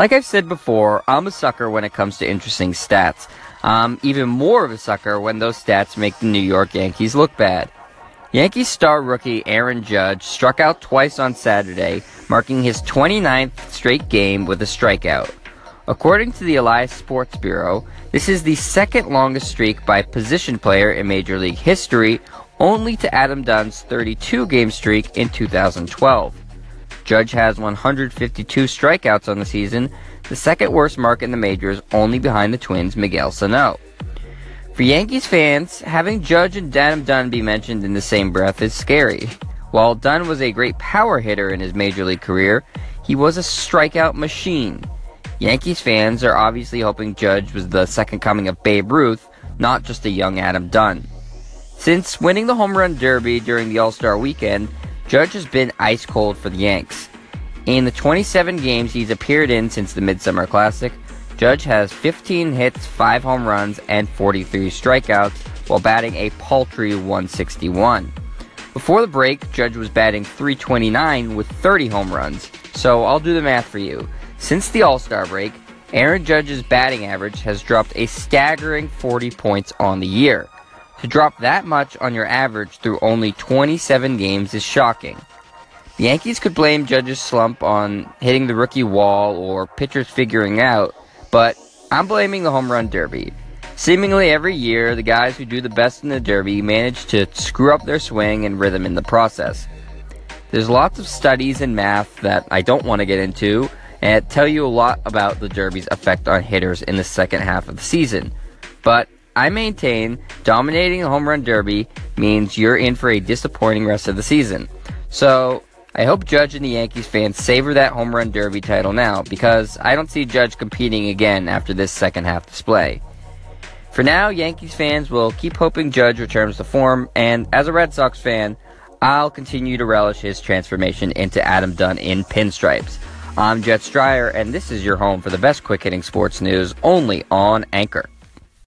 Like I've said before, I'm a sucker when it comes to interesting stats. I'm even more of a sucker when those stats make the New York Yankees look bad. Yankees star rookie Aaron Judge struck out twice on Saturday, marking his 29th straight game with a strikeout. According to the Elias Sports Bureau, this is the second longest streak by position player in Major League history, only to Adam Dunn's 32 game streak in 2012. Judge has 152 strikeouts on the season, the second worst mark in the majors, only behind the Twins' Miguel Sano. For Yankees fans, having Judge and Adam Dunn be mentioned in the same breath is scary. While Dunn was a great power hitter in his major league career, he was a strikeout machine. Yankees fans are obviously hoping Judge was the second coming of Babe Ruth, not just a young Adam Dunn. Since winning the home run derby during the All Star weekend, Judge has been ice cold for the Yanks. In the 27 games he's appeared in since the Midsummer Classic, Judge has 15 hits, 5 home runs, and 43 strikeouts while batting a paltry 161. Before the break, Judge was batting 329 with 30 home runs. So I'll do the math for you. Since the All Star break, Aaron Judge's batting average has dropped a staggering 40 points on the year. To drop that much on your average through only 27 games is shocking. The Yankees could blame Judge's slump on hitting the rookie wall or pitchers figuring out, but I'm blaming the home run derby. Seemingly every year, the guys who do the best in the derby manage to screw up their swing and rhythm in the process. There's lots of studies and math that I don't want to get into and tell you a lot about the derby's effect on hitters in the second half of the season. But I maintain dominating the home run derby means you're in for a disappointing rest of the season. So I hope Judge and the Yankees fans savor that home run derby title now because I don't see Judge competing again after this second half display. For now, Yankees fans will keep hoping Judge returns to form, and as a Red Sox fan, I'll continue to relish his transformation into Adam Dunn in pinstripes. I'm Jet Stryer, and this is your home for the best quick hitting sports news only on Anchor.